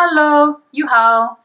Hello. You how?